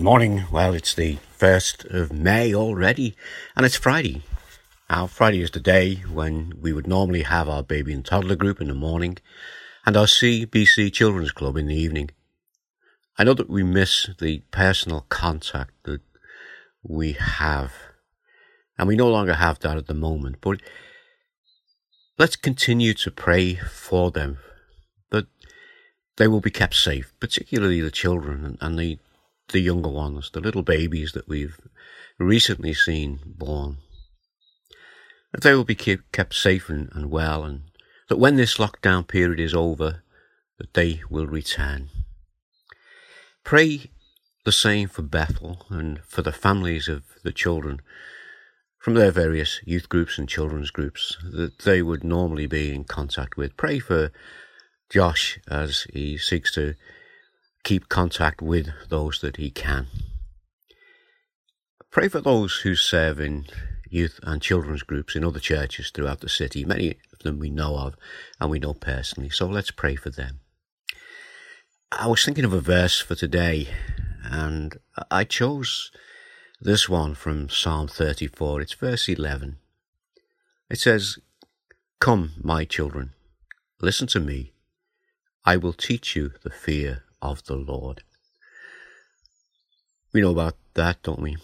Good morning. Well, it's the 1st of May already, and it's Friday. Now, Friday is the day when we would normally have our baby and toddler group in the morning and our CBC Children's Club in the evening. I know that we miss the personal contact that we have, and we no longer have that at the moment, but let's continue to pray for them that they will be kept safe, particularly the children and the the younger ones, the little babies that we've recently seen born. That they will be kept safe and, and well, and that when this lockdown period is over, that they will return. Pray the same for Bethel and for the families of the children from their various youth groups and children's groups that they would normally be in contact with. Pray for Josh as he seeks to keep contact with those that he can. Pray for those who serve in youth and children's groups in other churches throughout the city. Many of them we know of and we know personally, so let's pray for them. I was thinking of a verse for today, and I chose this one from Psalm 34. It's verse 11. It says, Come, my children, listen to me. I will teach you the fear of the Lord. We know about that, don't we?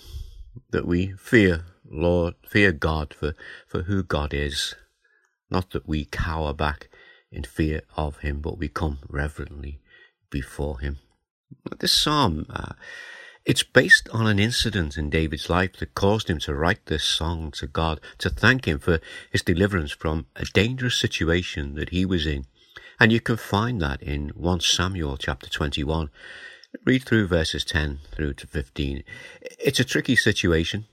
That we fear Lord, fear God for, for who God is. Not that we cower back in fear of Him, but we come reverently before Him. This psalm, uh, it's based on an incident in David's life that caused him to write this song to God to thank Him for His deliverance from a dangerous situation that he was in and you can find that in 1 Samuel chapter 21. Read through verses 10 through to 15. It's a tricky situation.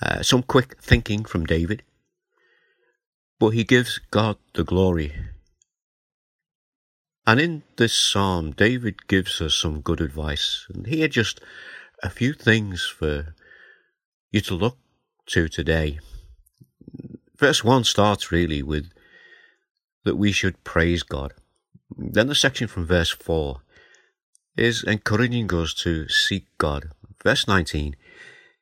Uh, some quick thinking from David. But he gives God the glory. And in this psalm, David gives us some good advice. And here just a few things for you to look to today. Verse 1 starts really with that we should praise God. Then the section from verse 4 is encouraging us to seek God. Verse 19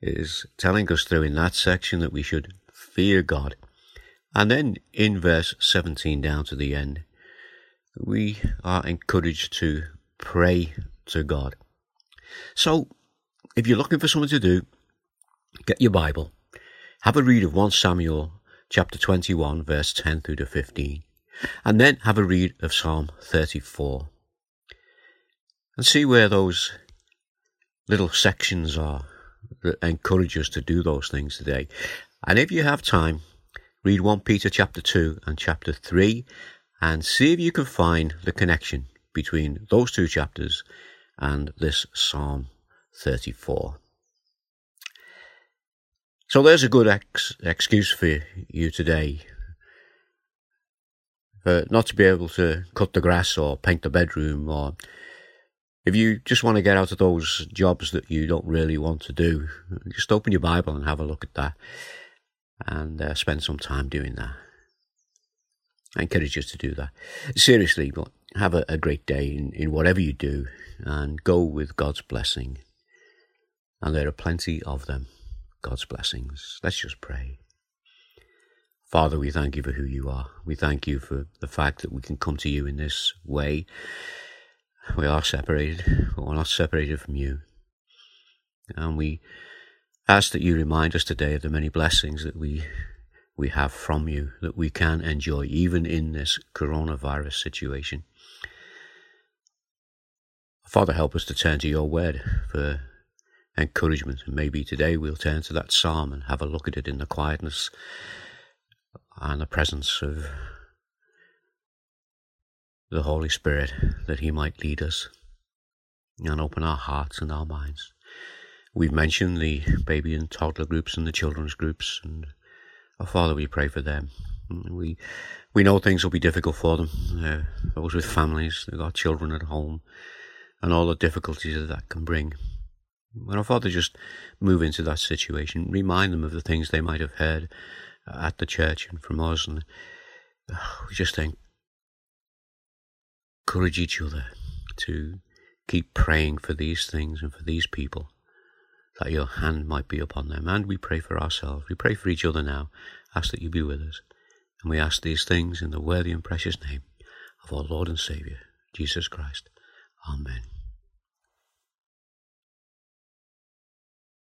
is telling us through in that section that we should fear God. And then in verse 17 down to the end, we are encouraged to pray to God. So, if you're looking for something to do, get your Bible, have a read of 1 Samuel chapter 21, verse 10 through to 15 and then have a read of Psalm 34 and see where those little sections are that encourage us to do those things today. And if you have time, read 1 Peter chapter 2 and chapter 3 and see if you can find the connection between those two chapters and this Psalm 34. So there's a good ex- excuse for you today uh, not to be able to cut the grass or paint the bedroom or if you just want to get out of those jobs that you don't really want to do, just open your Bible and have a look at that and uh, spend some time doing that. I encourage you to do that. Seriously, but have a, a great day in, in whatever you do and go with God's blessing. And there are plenty of them, God's blessings. Let's just pray. Father, we thank you for who you are. We thank you for the fact that we can come to you in this way. We are separated, but we're not separated from you. And we ask that you remind us today of the many blessings that we we have from you that we can enjoy even in this coronavirus situation. Father, help us to turn to your word for encouragement. And maybe today we'll turn to that psalm and have a look at it in the quietness and the presence of the Holy Spirit that He might lead us and open our hearts and our minds. We've mentioned the baby and toddler groups and the children's groups, and our Father, we pray for them. We we know things will be difficult for them. Uh, those with families, they've got children at home, and all the difficulties that that can bring. And our Father just move into that situation, remind them of the things they might have heard at the church and from us, and we just encourage each other to keep praying for these things and for these people, that your hand might be upon them. And we pray for ourselves. We pray for each other now. Ask that you be with us. And we ask these things in the worthy and precious name of our Lord and Saviour, Jesus Christ. Amen.